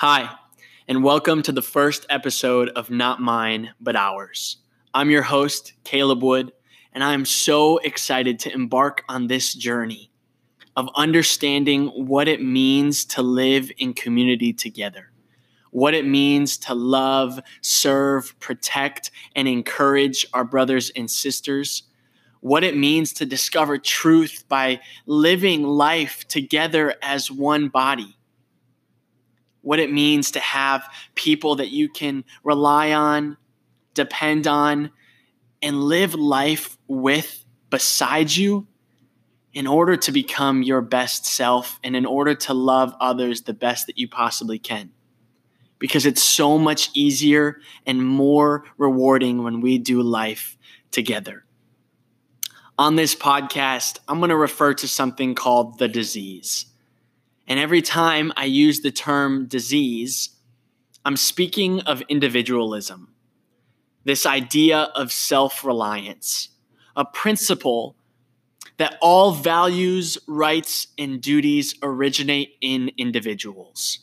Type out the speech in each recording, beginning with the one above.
Hi, and welcome to the first episode of Not Mine, But Ours. I'm your host, Caleb Wood, and I am so excited to embark on this journey of understanding what it means to live in community together, what it means to love, serve, protect, and encourage our brothers and sisters, what it means to discover truth by living life together as one body what it means to have people that you can rely on, depend on, and live life with beside you in order to become your best self and in order to love others the best that you possibly can. Because it's so much easier and more rewarding when we do life together. On this podcast, I'm going to refer to something called the disease. And every time I use the term disease, I'm speaking of individualism, this idea of self reliance, a principle that all values, rights, and duties originate in individuals.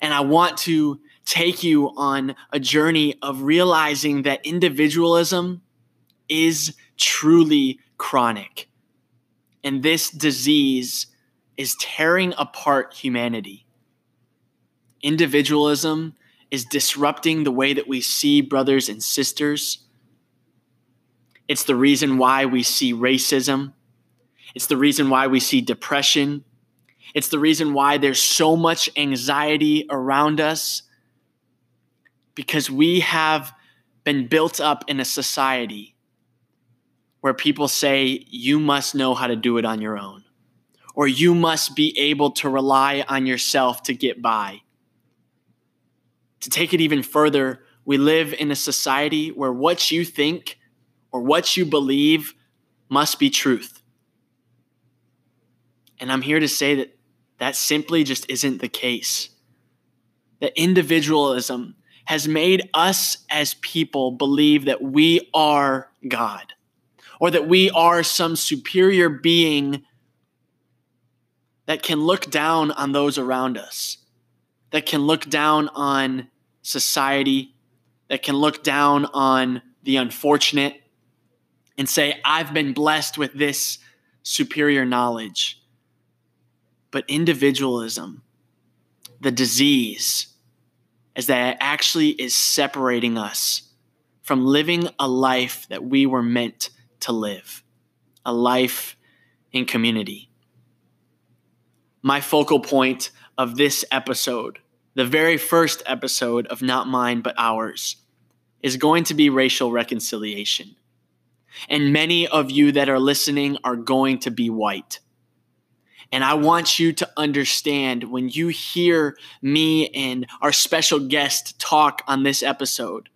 And I want to take you on a journey of realizing that individualism is truly chronic. And this disease is tearing apart humanity. Individualism is disrupting the way that we see brothers and sisters. It's the reason why we see racism. It's the reason why we see depression. It's the reason why there's so much anxiety around us because we have been built up in a society where people say you must know how to do it on your own or you must be able to rely on yourself to get by. To take it even further, we live in a society where what you think or what you believe must be truth. And I'm here to say that that simply just isn't the case. That individualism has made us as people believe that we are God or that we are some superior being that can look down on those around us, that can look down on society, that can look down on the unfortunate and say, I've been blessed with this superior knowledge. But individualism, the disease, is that it actually is separating us from living a life that we were meant to live, a life in community my focal point of this episode, the very first episode of Not Mine But Ours, is going to be racial reconciliation. And many of you that are listening are going to be white. And I want you to understand when you hear me and our special guest talk on this episode,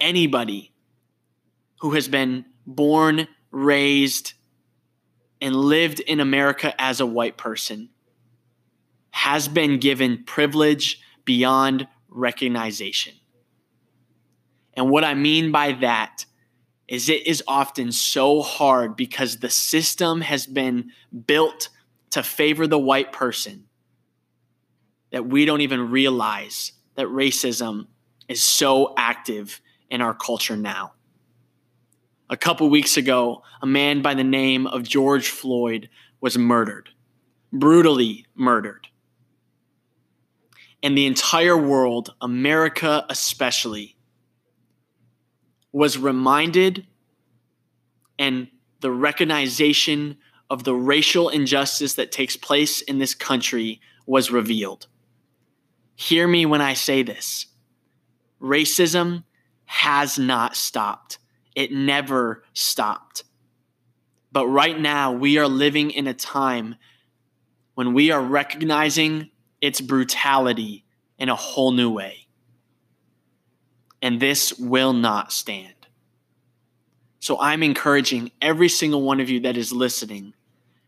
anybody who has been born, raised, and lived in America as a white person has been given privilege beyond recognition. And what I mean by that is it is often so hard because the system has been built to favor the white person that we don't even realize that racism is so active in our culture now. A couple weeks ago, a man by the name of George Floyd was murdered, brutally murdered. And the entire world, America especially, was reminded and the recognition of the racial injustice that takes place in this country was revealed. Hear me when I say this racism has not stopped. It never stopped. But right now, we are living in a time when we are recognizing its brutality in a whole new way. And this will not stand. So I'm encouraging every single one of you that is listening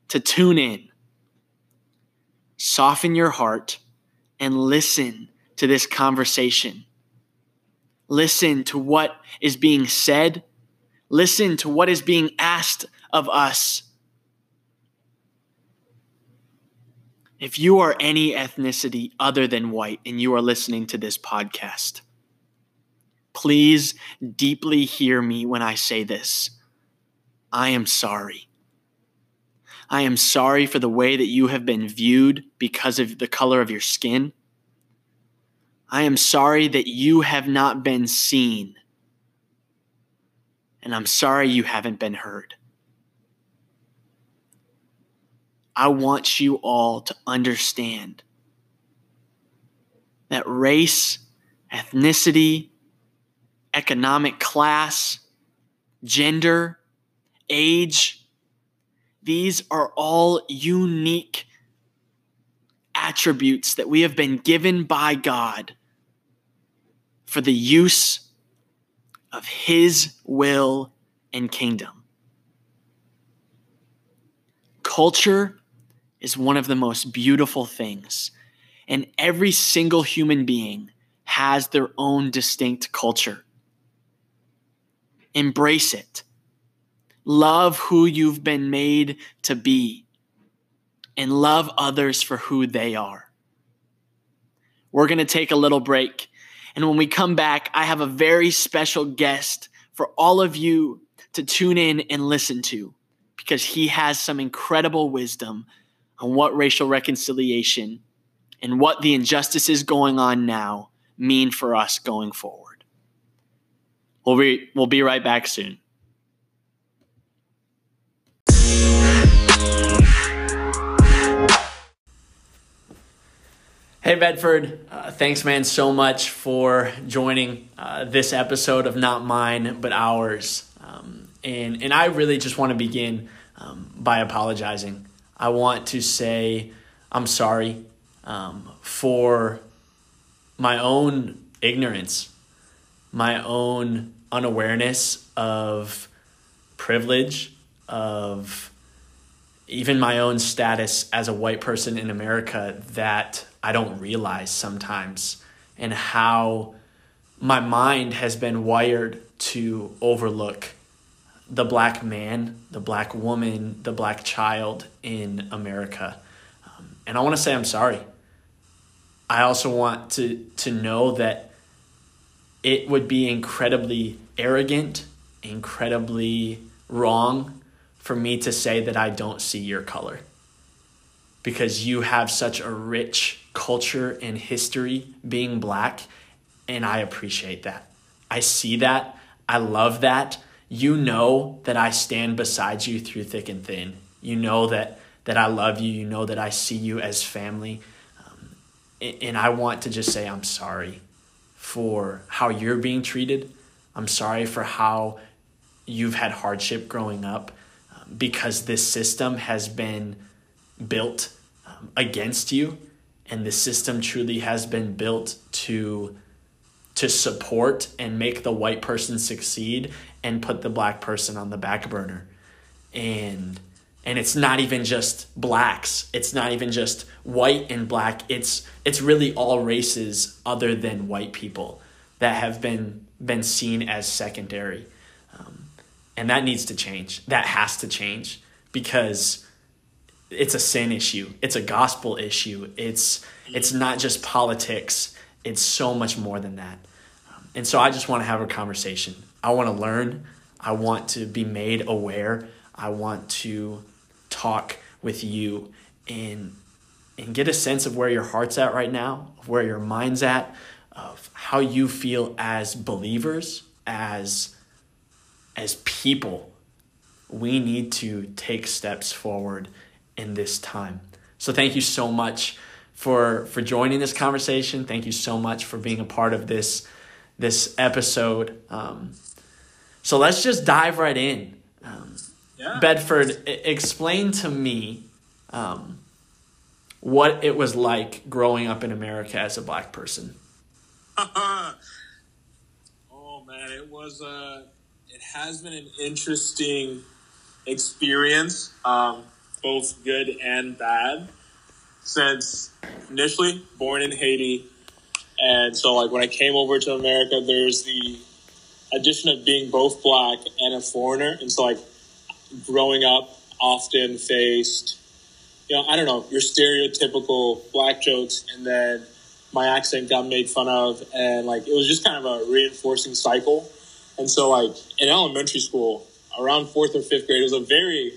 to tune in, soften your heart, and listen to this conversation. Listen to what is being said Listen to what is being asked of us. if you are any ethnicity other than white and you are listening to this podcast, please deeply hear me when I say this. I am sorry. I am sorry for the way that you have been viewed because of the color of your skin. I am sorry that you have not been seen. And I'm sorry you haven't been heard. I want you all to understand that race, ethnicity, economic class, gender, age, these are all unique attributes that we have been given by God for the use of His will and kingdom. Culture is one of the most beautiful things, and every single human being has their own distinct culture. Embrace it. Love who you've been made to be and love others for who they are. We're going to take a little break. And when we come back, I have a very special guest for all of you to tune in and listen to because he has some incredible wisdom on what racial reconciliation and what the injustices going on now mean for us going forward. We'll be, we'll be right back soon. Hey, Bedford. Uh, thanks, man, so much for joining uh, this episode of Not Mine, but Ours. Um, and, and I really just want to begin um, by apologizing. I want to say I'm sorry um, for my own ignorance, my own unawareness of privilege, of even my own status as a white person in America that I don't realize sometimes, and how my mind has been wired to overlook the black man, the black woman, the black child in America. Um, and I want to say I'm sorry. I also want to, to know that it would be incredibly arrogant, incredibly wrong for me to say that I don't see your color because you have such a rich culture and history being black, and I appreciate that. I see that. I love that. You know that I stand beside you through thick and thin. You know that that I love you. You know that I see you as family. Um, and I want to just say I'm sorry for how you're being treated. I'm sorry for how you've had hardship growing up because this system has been built um, against you and the system truly has been built to to support and make the white person succeed and put the black person on the back burner. And and it's not even just blacks. It's not even just white and black. It's it's really all races other than white people that have been been seen as secondary. Um, and that needs to change. That has to change because it's a sin issue. It's a gospel issue. It's it's not just politics. It's so much more than that. And so i just want to have a conversation. I want to learn. I want to be made aware. I want to talk with you and and get a sense of where your heart's at right now of where your mind's at of how you feel as believers as as people we need to take steps forward in this time. So thank you so much for for joining this conversation. Thank you so much for being a part of this this episode. Um, so let's just dive right in. Um, yeah. Bedford, explain to me um, what it was like growing up in America as a black person. oh man, it was. Uh, it has been an interesting experience. Um, both good and bad since initially born in Haiti. And so, like, when I came over to America, there's the addition of being both black and a foreigner. And so, like, growing up, often faced you know, I don't know, your stereotypical black jokes, and then my accent got made fun of, and like it was just kind of a reinforcing cycle. And so, like in elementary school, around fourth or fifth grade, it was a very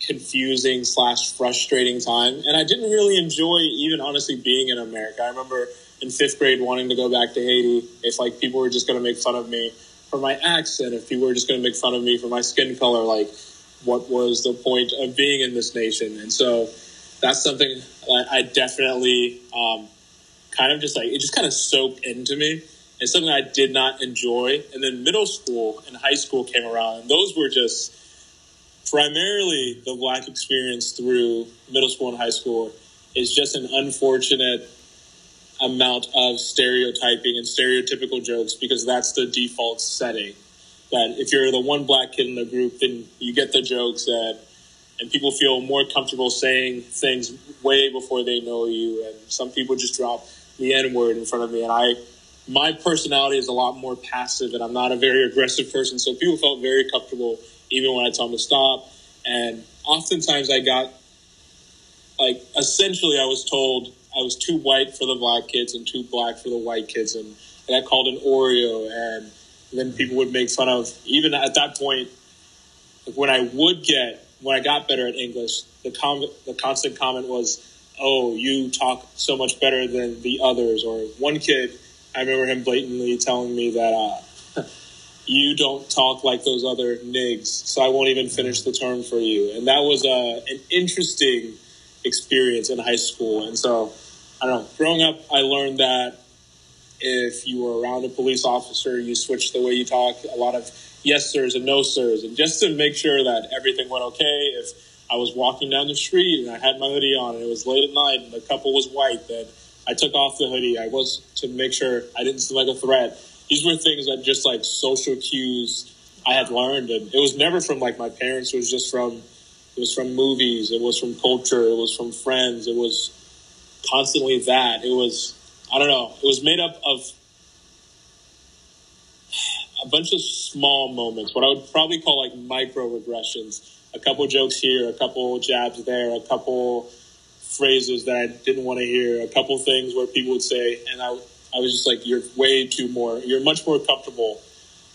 confusing slash frustrating time, and I didn't really enjoy even honestly being in America. I remember in fifth grade wanting to go back to Haiti if like people were just going to make fun of me for my accent, if people were just going to make fun of me for my skin color, like what was the point of being in this nation? And so that's something I definitely um, kind of just like it just kind of soaked into me. It's something I did not enjoy. And then middle school and high school came around, and those were just primarily the black experience through middle school and high school is just an unfortunate amount of stereotyping and stereotypical jokes because that's the default setting. That if you're the one black kid in the group, then you get the jokes that, and people feel more comfortable saying things way before they know you. And some people just drop the N word in front of me, and I, my personality is a lot more passive, and I'm not a very aggressive person. So people felt very comfortable even when I told them to stop. And oftentimes I got, like, essentially I was told I was too white for the black kids and too black for the white kids, and I got called an Oreo, and then people would make fun of. Even at that point, like when I would get when I got better at English, the com- the constant comment was, "Oh, you talk so much better than the others." Or one kid, I remember him blatantly telling me that. Uh, you don't talk like those other nigs, so I won't even finish the term for you. And that was uh, an interesting experience in high school. And so, I don't know, growing up, I learned that if you were around a police officer, you switch the way you talk, a lot of yes sirs and no sirs. And just to make sure that everything went okay, if I was walking down the street and I had my hoodie on and it was late at night and the couple was white, then I took off the hoodie. I was to make sure I didn't seem like a threat. These were things that just like social cues I had learned. And it was never from like my parents, it was just from it was from movies. It was from culture. It was from friends. It was constantly that. It was, I don't know, it was made up of a bunch of small moments, what I would probably call like microaggressions. A couple jokes here, a couple jabs there, a couple phrases that I didn't want to hear, a couple things where people would say, and I, I was just like, you're way too more, you're much more comfortable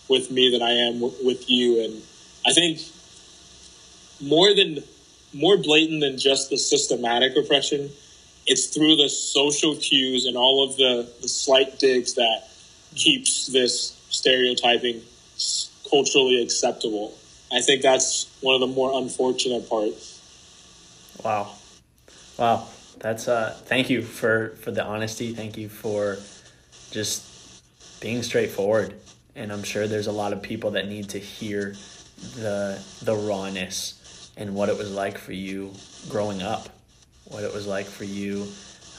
with me than I am w- with you. And I think more than more blatant than just the systematic oppression. It's through the social cues and all of the, the slight digs that keeps this stereotyping culturally acceptable. I think that's one of the more unfortunate parts. Wow. Wow. That's uh thank you for for the honesty. Thank you for just being straightforward. And I'm sure there's a lot of people that need to hear the the rawness and what it was like for you growing up, what it was like for you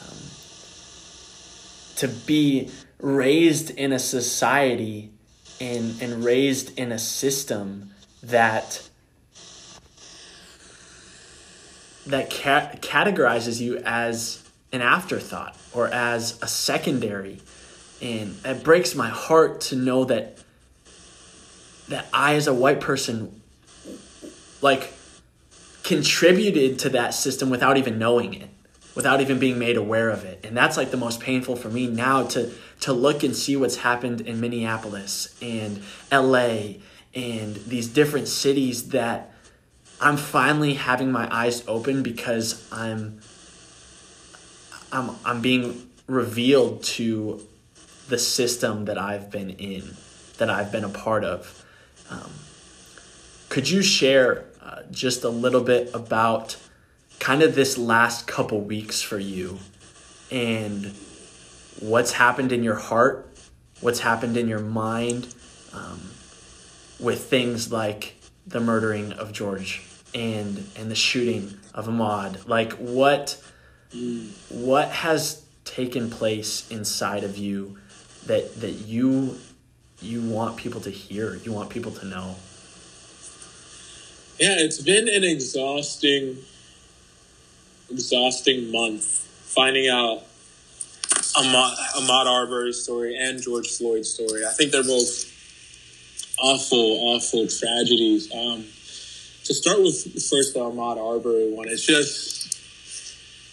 um, to be raised in a society and, and raised in a system that that ca- categorizes you as an afterthought or as a secondary and it breaks my heart to know that that I as a white person like contributed to that system without even knowing it without even being made aware of it. And that's like the most painful for me now to to look and see what's happened in Minneapolis and LA and these different cities that I'm finally having my eyes open because I'm I'm I'm being revealed to the system that I've been in, that I've been a part of. Um, could you share uh, just a little bit about kind of this last couple weeks for you and what's happened in your heart, what's happened in your mind um, with things like the murdering of George and and the shooting of Ahmaud. Like what what has taken place inside of you that that you you want people to hear, you want people to know? Yeah, it's been an exhausting, exhausting month finding out Ahmaud, Ahmaud Arbery's story and George Floyd's story. I think they're both awful, awful tragedies. Um, to start with, first the Ahmaud Arbery one, it's just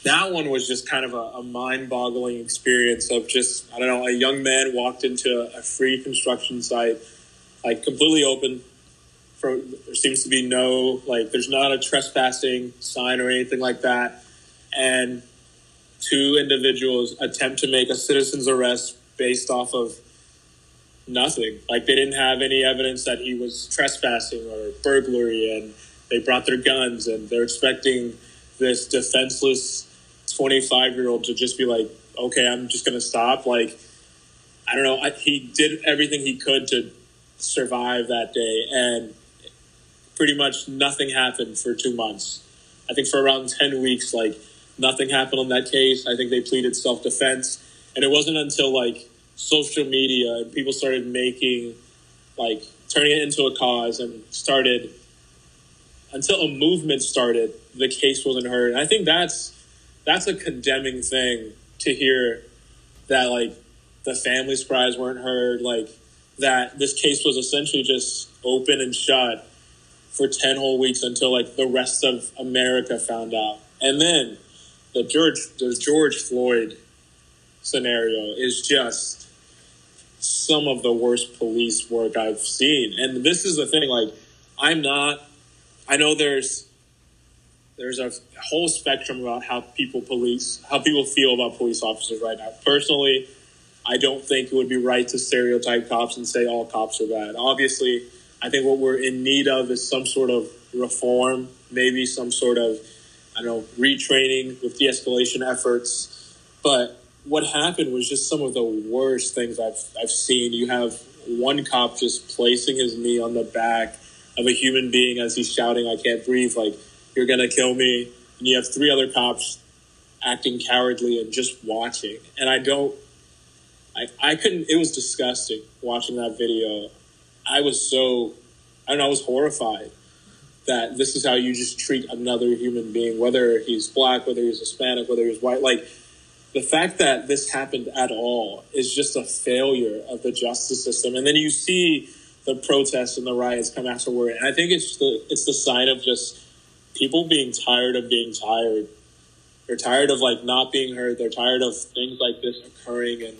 that one was just kind of a, a mind-boggling experience of just I don't know a young man walked into a, a free construction site, like completely open. For, there seems to be no like there's not a trespassing sign or anything like that, and two individuals attempt to make a citizen's arrest based off of nothing. Like they didn't have any evidence that he was trespassing or burglary, and they brought their guns, and they're expecting this defenseless 25 year old to just be like, okay, I'm just going to stop. Like, I don't know. I, he did everything he could to survive that day, and pretty much nothing happened for two months. I think for around 10 weeks, like, nothing happened on that case. I think they pleaded self defense. And it wasn't until, like, social media and people started making, like, turning it into a cause and started, until a movement started, the case wasn't heard. And I think that's that's a condemning thing to hear that like the family's cries weren't heard, like that this case was essentially just open and shut for 10 whole weeks until like the rest of America found out. And then the George the George Floyd scenario is just some of the worst police work I've seen. And this is the thing like I'm not I know there's there's a whole spectrum about how people police, how people feel about police officers right now. Personally, I don't think it would be right to stereotype cops and say all cops are bad. Obviously, I think what we're in need of is some sort of reform, maybe some sort of, I don't know, retraining with de escalation efforts. But what happened was just some of the worst things I've, I've seen. You have one cop just placing his knee on the back of a human being as he's shouting, I can't breathe. Like, you're to kill me. And you have three other cops acting cowardly and just watching. And I don't, I, I couldn't, it was disgusting watching that video. I was so, I don't know, I was horrified that this is how you just treat another human being, whether he's black, whether he's Hispanic, whether he's white. Like, the fact that this happened at all is just a failure of the justice system. And then you see the protests and the riots come afterward. And I think it's the, it's the sign of just, people being tired of being tired. They're tired of like not being heard. They're tired of things like this occurring, and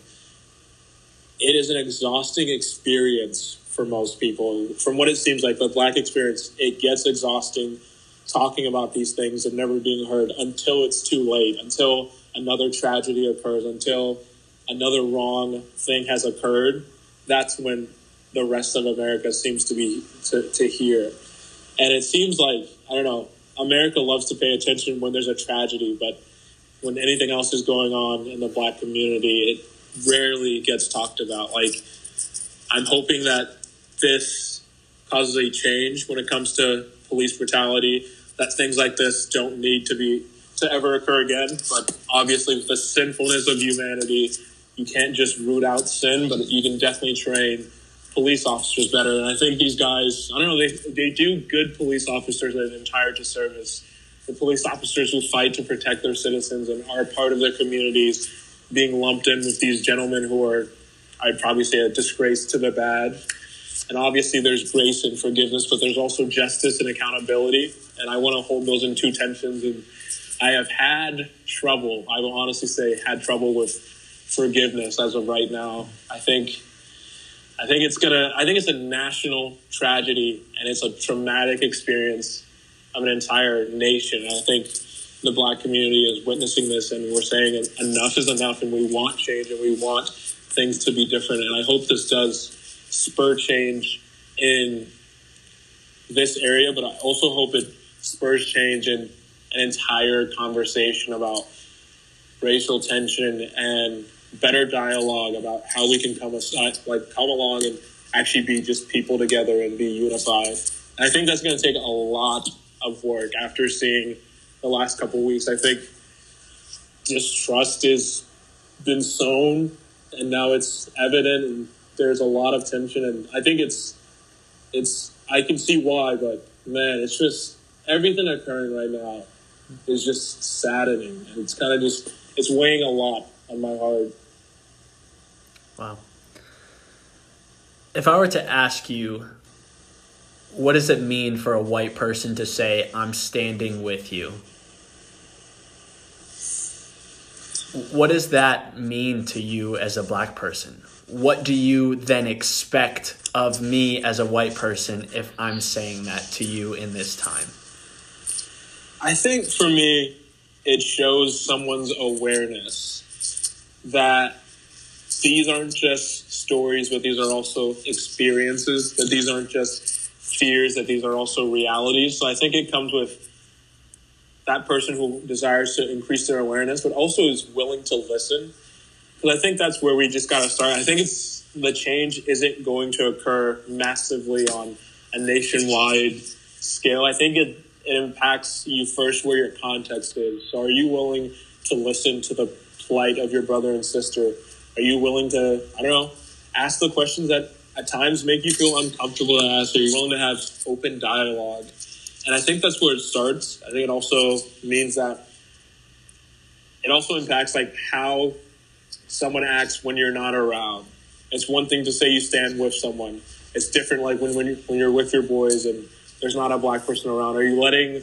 it is an exhausting experience for most people. From what it seems like, the black experience, it gets exhausting talking about these things and never being heard until it's too late, until another tragedy occurs, until another wrong thing has occurred. That's when the rest of America seems to be to, to hear. And it seems like, I don't know, America loves to pay attention when there's a tragedy, but when anything else is going on in the black community, it rarely gets talked about. Like, I'm hoping that this causes a change when it comes to police brutality, that things like this don't need to be to ever occur again. But obviously, with the sinfulness of humanity, you can't just root out sin, but you can definitely train police officers better. And I think these guys, I don't know, they, they do good police officers that entire to service. The police officers who fight to protect their citizens and are part of their communities being lumped in with these gentlemen who are, I'd probably say, a disgrace to the bad. And obviously, there's grace and forgiveness, but there's also justice and accountability. And I want to hold those in two tensions. And I have had trouble, I will honestly say, had trouble with forgiveness as of right now. I think I think it's gonna. I think it's a national tragedy, and it's a traumatic experience of an entire nation. I think the black community is witnessing this, and we're saying enough is enough, and we want change, and we want things to be different. And I hope this does spur change in this area, but I also hope it spurs change in an entire conversation about racial tension and better dialogue about how we can come aside, like come along and actually be just people together and be unified. And I think that's going to take a lot of work. After seeing the last couple weeks, I think distrust has been sown, and now it's evident, and there's a lot of tension. And I think it's it's I can see why, but man, it's just everything occurring right now is just saddening, and it's kind of just it's weighing a lot on my heart. Wow. If I were to ask you, what does it mean for a white person to say, I'm standing with you? what does that mean to you as a black person? What do you then expect of me as a white person if I'm saying that to you in this time? I think for me, it shows someone's awareness that these aren't just stories, but these are also experiences, that these aren't just fears, that these are also realities. So I think it comes with that person who desires to increase their awareness, but also is willing to listen. Because I think that's where we just got to start. I think it's the change isn't going to occur massively on a nationwide scale. I think it, it impacts you first where your context is. So, are you willing to listen to the plight of your brother and sister? Are you willing to, I don't know, ask the questions that at times make you feel uncomfortable to ask? Are you willing to have open dialogue? And I think that's where it starts. I think it also means that it also impacts like how someone acts when you're not around. It's one thing to say you stand with someone. It's different like when when you're, when you're with your boys and there's not a black person around. Are you letting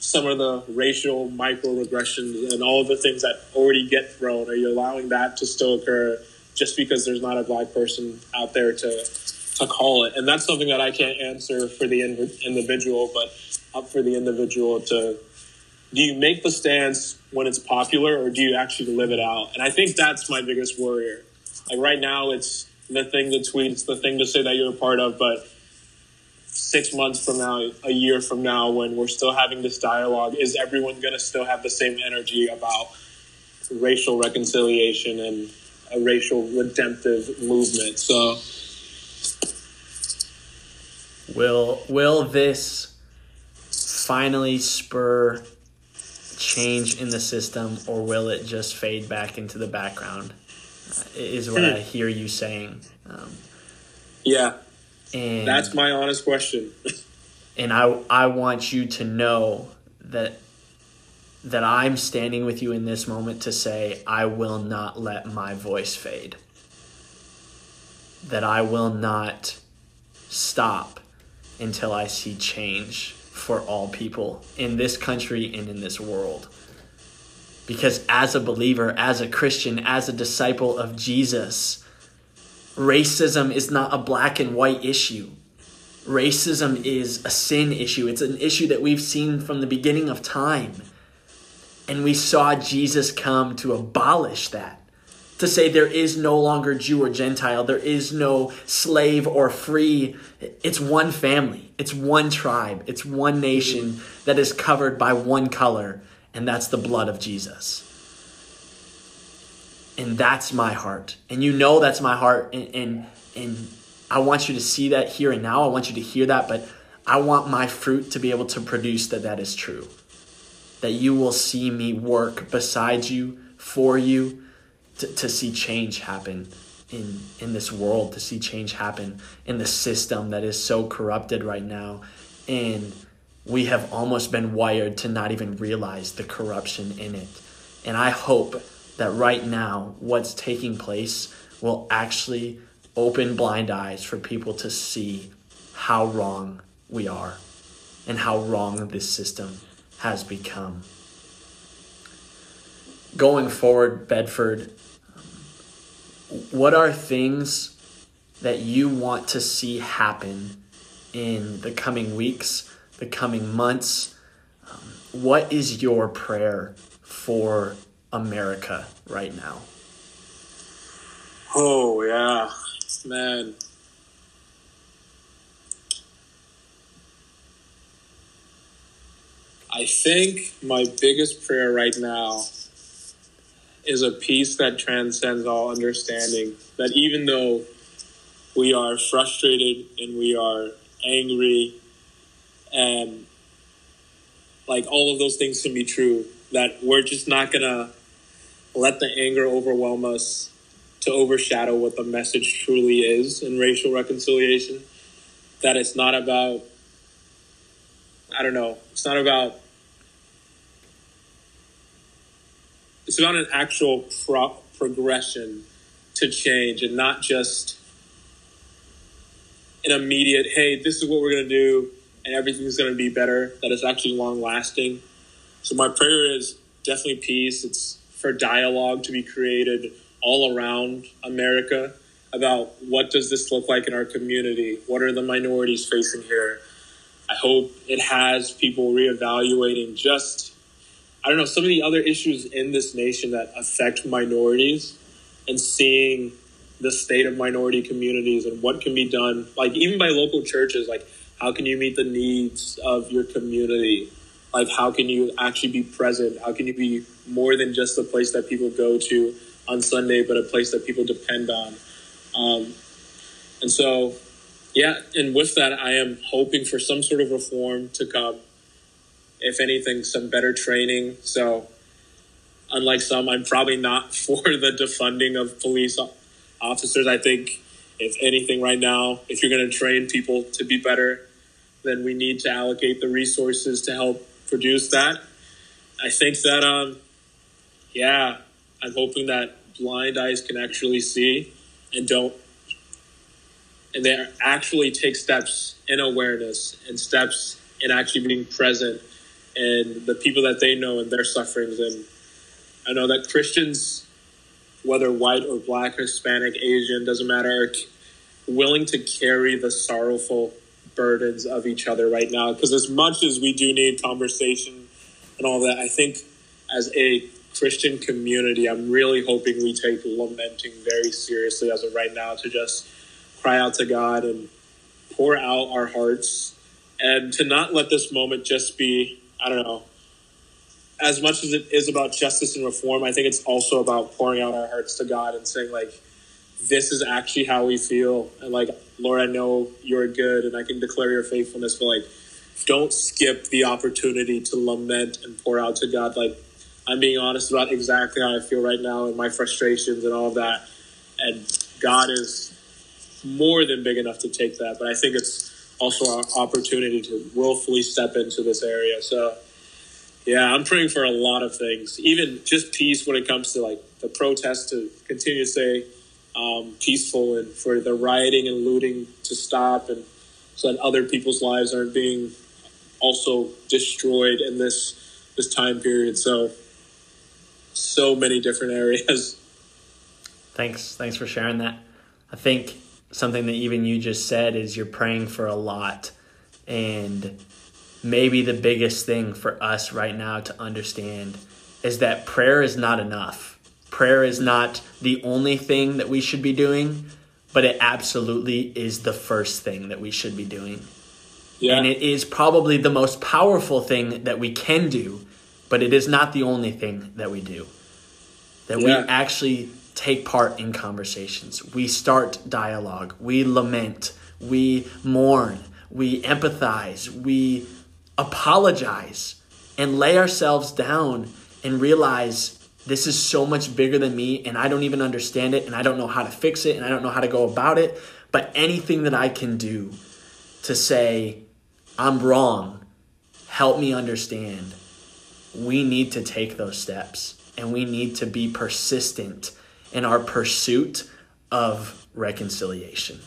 some of the racial microaggressions and all of the things that already get thrown? Are you allowing that to still occur just because there's not a black person out there to to call it? And that's something that I can't answer for the individual, but up for the individual to do you make the stance when it's popular or do you actually live it out? And I think that's my biggest worry. Like right now, it's the thing to tweet, it's the thing to say that you're a part of, but six months from now, a year from now, when we're still having this dialogue, is everyone going to still have the same energy about racial reconciliation and a racial redemptive movement? So, will will this finally spur change in the system, or will it just fade back into the background? Uh, is what I hear you saying. Um, yeah, and that's my honest question. and I I want you to know that that I'm standing with you in this moment to say I will not let my voice fade. That I will not stop until I see change for all people in this country and in this world. Because as a believer, as a Christian, as a disciple of Jesus, racism is not a black and white issue. Racism is a sin issue. It's an issue that we've seen from the beginning of time. And we saw Jesus come to abolish that to say there is no longer Jew or Gentile, there is no slave or free. It's one family, it's one tribe, it's one nation that is covered by one color, and that's the blood of Jesus. And that's my heart. And you know that's my heart. And, and, and I want you to see that here and now. I want you to hear that, but I want my fruit to be able to produce that that is true. That you will see me work beside you, for you, to, to see change happen in in this world to see change happen in the system that is so corrupted right now and we have almost been wired to not even realize the corruption in it and i hope that right now what's taking place will actually open blind eyes for people to see how wrong we are and how wrong this system has become going forward bedford what are things that you want to see happen in the coming weeks, the coming months? Um, what is your prayer for America right now? Oh, yeah, man. I think my biggest prayer right now is a peace that transcends all understanding. That even though we are frustrated and we are angry and like all of those things can be true, that we're just not gonna let the anger overwhelm us to overshadow what the message truly is in racial reconciliation. That it's not about, I don't know, it's not about it's about an actual pro- progression to change and not just an immediate, hey, this is what we're going to do and everything's going to be better, that it's actually long lasting. So my prayer is definitely peace. It's for dialogue to be created all around America about what does this look like in our community? What are the minorities facing here? I hope it has people reevaluating just, I don't know, some of the other issues in this nation that affect minorities and seeing the state of minority communities and what can be done, like even by local churches, like how can you meet the needs of your community? Like how can you actually be present? How can you be more than just a place that people go to on Sunday, but a place that people depend on? Um, and so, yeah, and with that, I am hoping for some sort of reform to come. If anything, some better training. So, unlike some, I'm probably not for the defunding of police officers. I think, if anything, right now, if you're going to train people to be better, then we need to allocate the resources to help produce that. I think that, um, yeah, I'm hoping that blind eyes can actually see and don't and they actually take steps in awareness and steps in actually being present and the people that they know and their sufferings and i know that christians whether white or black hispanic asian doesn't matter are willing to carry the sorrowful burdens of each other right now because as much as we do need conversation and all that i think as a Christian community, I'm really hoping we take lamenting very seriously as of right now to just cry out to God and pour out our hearts and to not let this moment just be, I don't know, as much as it is about justice and reform, I think it's also about pouring out our hearts to God and saying, like, this is actually how we feel. And, like, Lord, I know you're good and I can declare your faithfulness, but, like, don't skip the opportunity to lament and pour out to God. Like, I'm being honest about exactly how I feel right now and my frustrations and all of that. And God is more than big enough to take that. But I think it's also our opportunity to willfully step into this area. So, yeah, I'm praying for a lot of things, even just peace when it comes to like the protest to continue to stay um, peaceful and for the rioting and looting to stop and so that other people's lives aren't being also destroyed in this this time period. So so many different areas. Thanks. Thanks for sharing that. I think something that even you just said is you're praying for a lot. And maybe the biggest thing for us right now to understand is that prayer is not enough. Prayer is not the only thing that we should be doing, but it absolutely is the first thing that we should be doing. Yeah. And it is probably the most powerful thing that we can do but it is not the only thing that we do. That yeah. we actually take part in conversations. We start dialogue. We lament. We mourn. We empathize. We apologize and lay ourselves down and realize this is so much bigger than me and I don't even understand it and I don't know how to fix it and I don't know how to go about it. But anything that I can do to say, I'm wrong, help me understand we need to take those steps and we need to be persistent in our pursuit of reconciliation.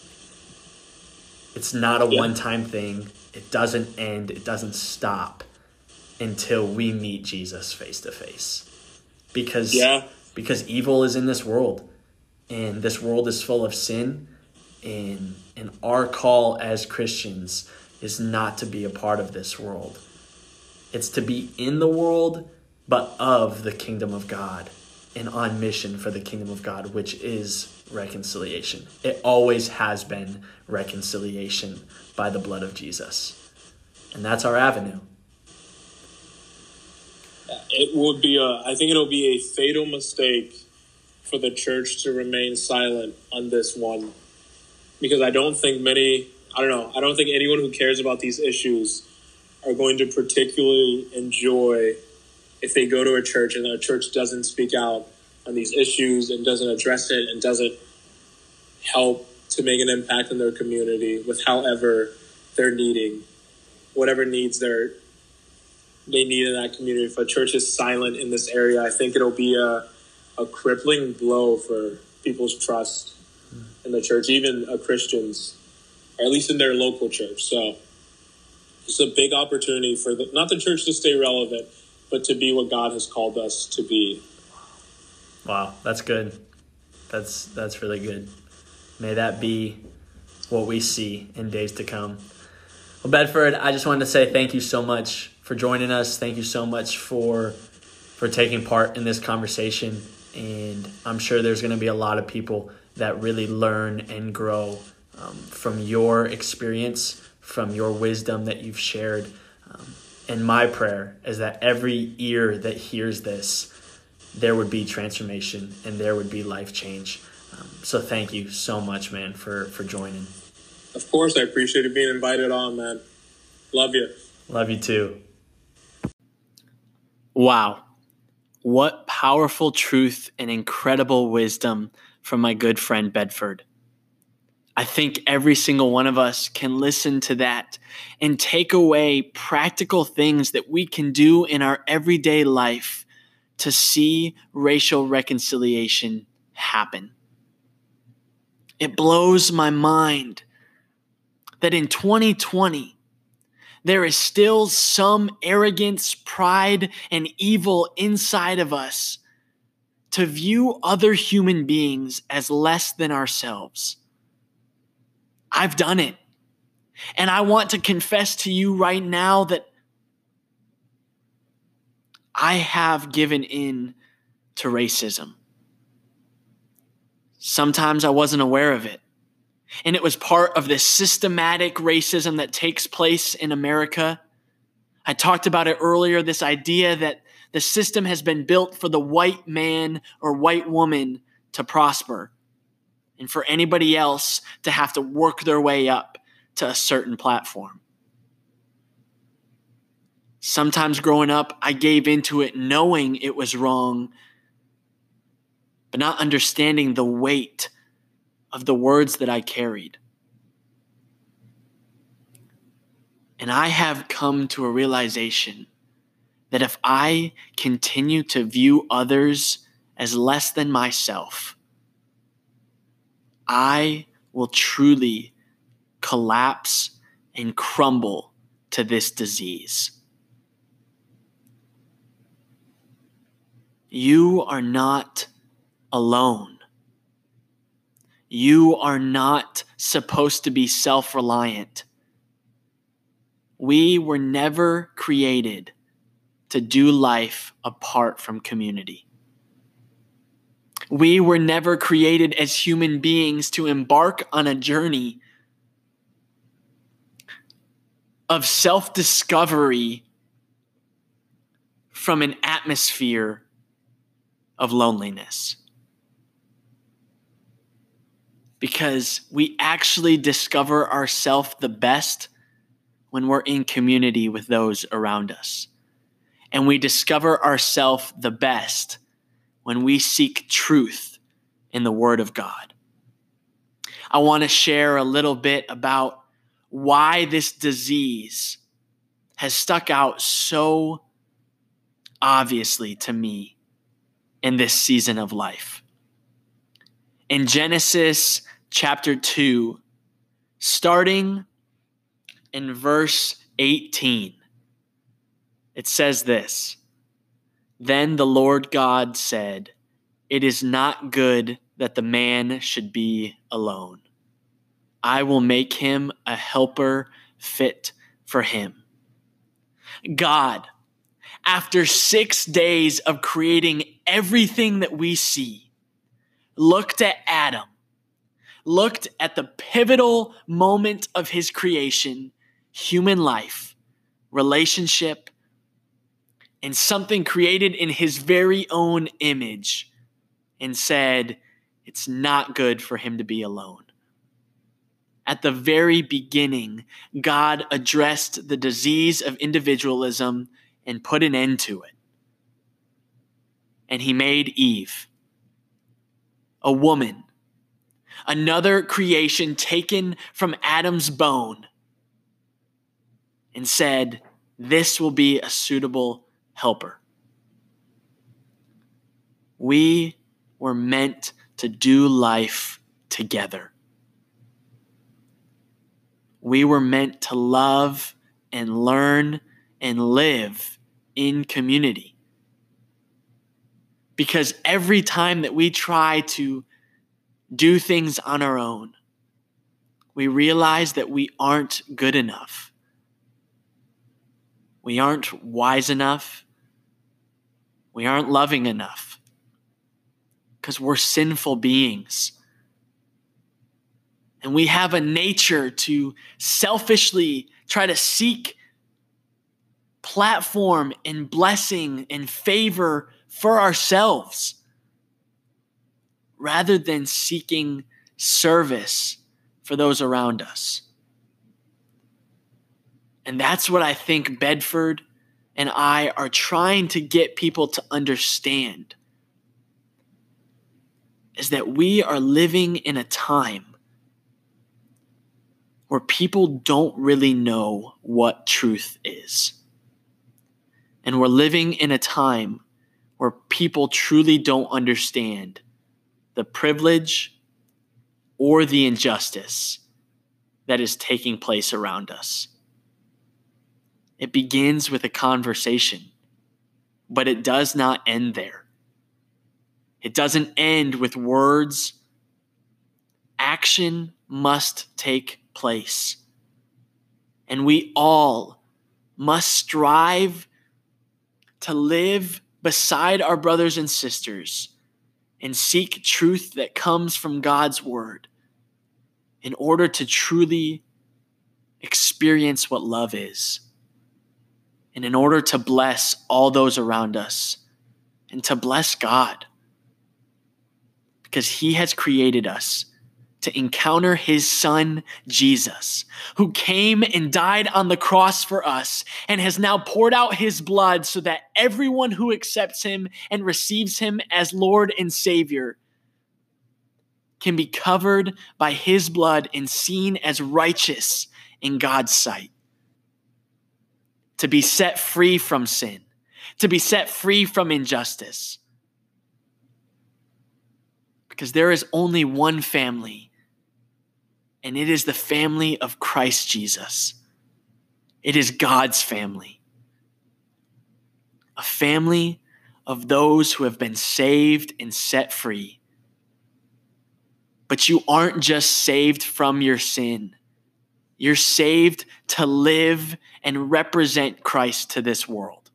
It's not a yeah. one time thing, it doesn't end, it doesn't stop until we meet Jesus face to face. Because yeah. because evil is in this world and this world is full of sin and and our call as Christians is not to be a part of this world it's to be in the world, but of the kingdom of God and on mission for the kingdom of God, which is reconciliation. It always has been reconciliation by the blood of Jesus. And that's our avenue. Uh, it would be a, I think it'll be a fatal mistake for the church to remain silent on this one. Because I don't think many, I don't know, I don't think anyone who cares about these issues are going to particularly enjoy if they go to a church and a church doesn't speak out on these issues and doesn't address it and doesn't help to make an impact in their community with however they're needing whatever needs they're they need in that community. If a church is silent in this area, I think it'll be a, a crippling blow for people's trust in the church, even a Christians, or at least in their local church. So it's a big opportunity for the, not the church to stay relevant, but to be what God has called us to be. Wow, that's good. That's that's really good. May that be what we see in days to come. Well, Bedford, I just wanted to say thank you so much for joining us. Thank you so much for for taking part in this conversation. And I'm sure there's going to be a lot of people that really learn and grow um, from your experience, from your wisdom that you've shared. Um, and my prayer is that every ear that hears this, there would be transformation and there would be life change. Um, so thank you so much, man, for for joining. Of course, I appreciate being invited on, man. Love you. Love you too. Wow. What powerful truth and incredible wisdom from my good friend Bedford. I think every single one of us can listen to that and take away practical things that we can do in our everyday life to see racial reconciliation happen. It blows my mind that in 2020, there is still some arrogance, pride, and evil inside of us to view other human beings as less than ourselves. I've done it. And I want to confess to you right now that I have given in to racism. Sometimes I wasn't aware of it. And it was part of this systematic racism that takes place in America. I talked about it earlier this idea that the system has been built for the white man or white woman to prosper and for anybody else to have to work their way up to a certain platform. Sometimes growing up, I gave into it knowing it was wrong, but not understanding the weight of the words that I carried. And I have come to a realization that if I continue to view others as less than myself, I will truly collapse and crumble to this disease. You are not alone. You are not supposed to be self reliant. We were never created to do life apart from community. We were never created as human beings to embark on a journey of self discovery from an atmosphere of loneliness because we actually discover ourselves the best when we're in community with those around us. And we discover ourselves the best when we seek truth in the Word of God. I want to share a little bit about why this disease has stuck out so obviously to me in this season of life. In Genesis chapter 2, starting in verse 18. It says this Then the Lord God said, It is not good that the man should be alone. I will make him a helper fit for him. God, after six days of creating everything that we see, looked at Adam looked at the pivotal moment of his creation, human life, relationship, and something created in his very own image, and said, It's not good for him to be alone. At the very beginning, God addressed the disease of individualism and put an end to it. And he made Eve, a woman another creation taken from Adam's bone, and said, This will be a suitable helper. We were meant to do life together. We were meant to love and learn and live in community. Because every time that we try to do things on our own, we realize that we aren't good enough. We aren't wise enough. We aren't loving enough. Because we're sinful beings. And we have a nature to selfishly try to seek platform and blessing and favor for ourselves rather than seeking service for those around us. And that's what I think Bedford and I are trying to get people to understand is that we are living in a time where people don't really know what truth is. And we're living in a time where people truly don't understand the privilege or the injustice that is taking place around us. It begins with a conversation, but it does not end there. It doesn't end with words. Action must take place. And we all must strive to live beside our brothers and sisters and seek truth that comes from God's word in order to truly experience what love is. And in order to bless all those around us and to bless God. Because He has created us to encounter his son, Jesus, who came and died on the cross for us and has now poured out his blood so that everyone who accepts him and receives him as Lord and Savior can be covered by his blood and seen as righteous in God's sight. To be set free from sin, to be set free from injustice. Because there is only one family and it is the family of Christ Jesus. It is God's family. A family of those who have been saved and set free. But you aren't just saved from your sin, you're saved to live and represent Christ to this world.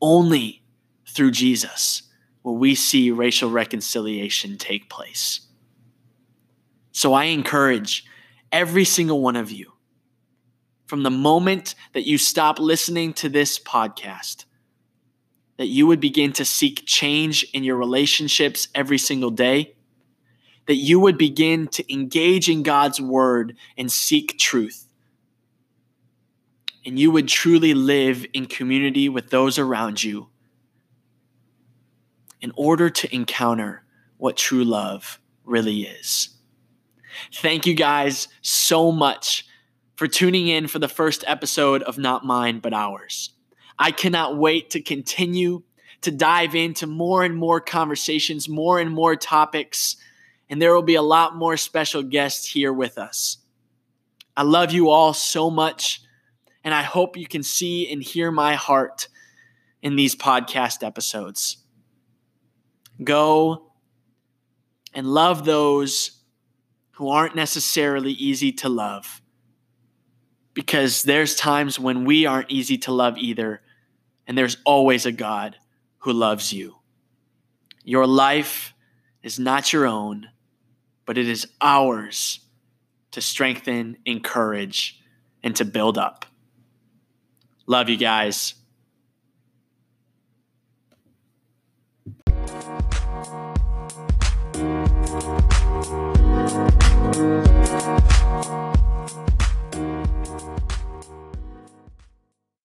Only through Jesus will we see racial reconciliation take place. So I encourage every single one of you from the moment that you stop listening to this podcast that you would begin to seek change in your relationships every single day, that you would begin to engage in God's word and seek truth. And you would truly live in community with those around you in order to encounter what true love really is. Thank you guys so much for tuning in for the first episode of Not Mine, but Ours. I cannot wait to continue to dive into more and more conversations, more and more topics, and there will be a lot more special guests here with us. I love you all so much, and I hope you can see and hear my heart in these podcast episodes. Go and love those who aren't necessarily easy to love. Because there's times when we aren't easy to love either, and there's always a God who loves you. Your life is not your own, but it is ours to strengthen, encourage, and to build up. Love you guys.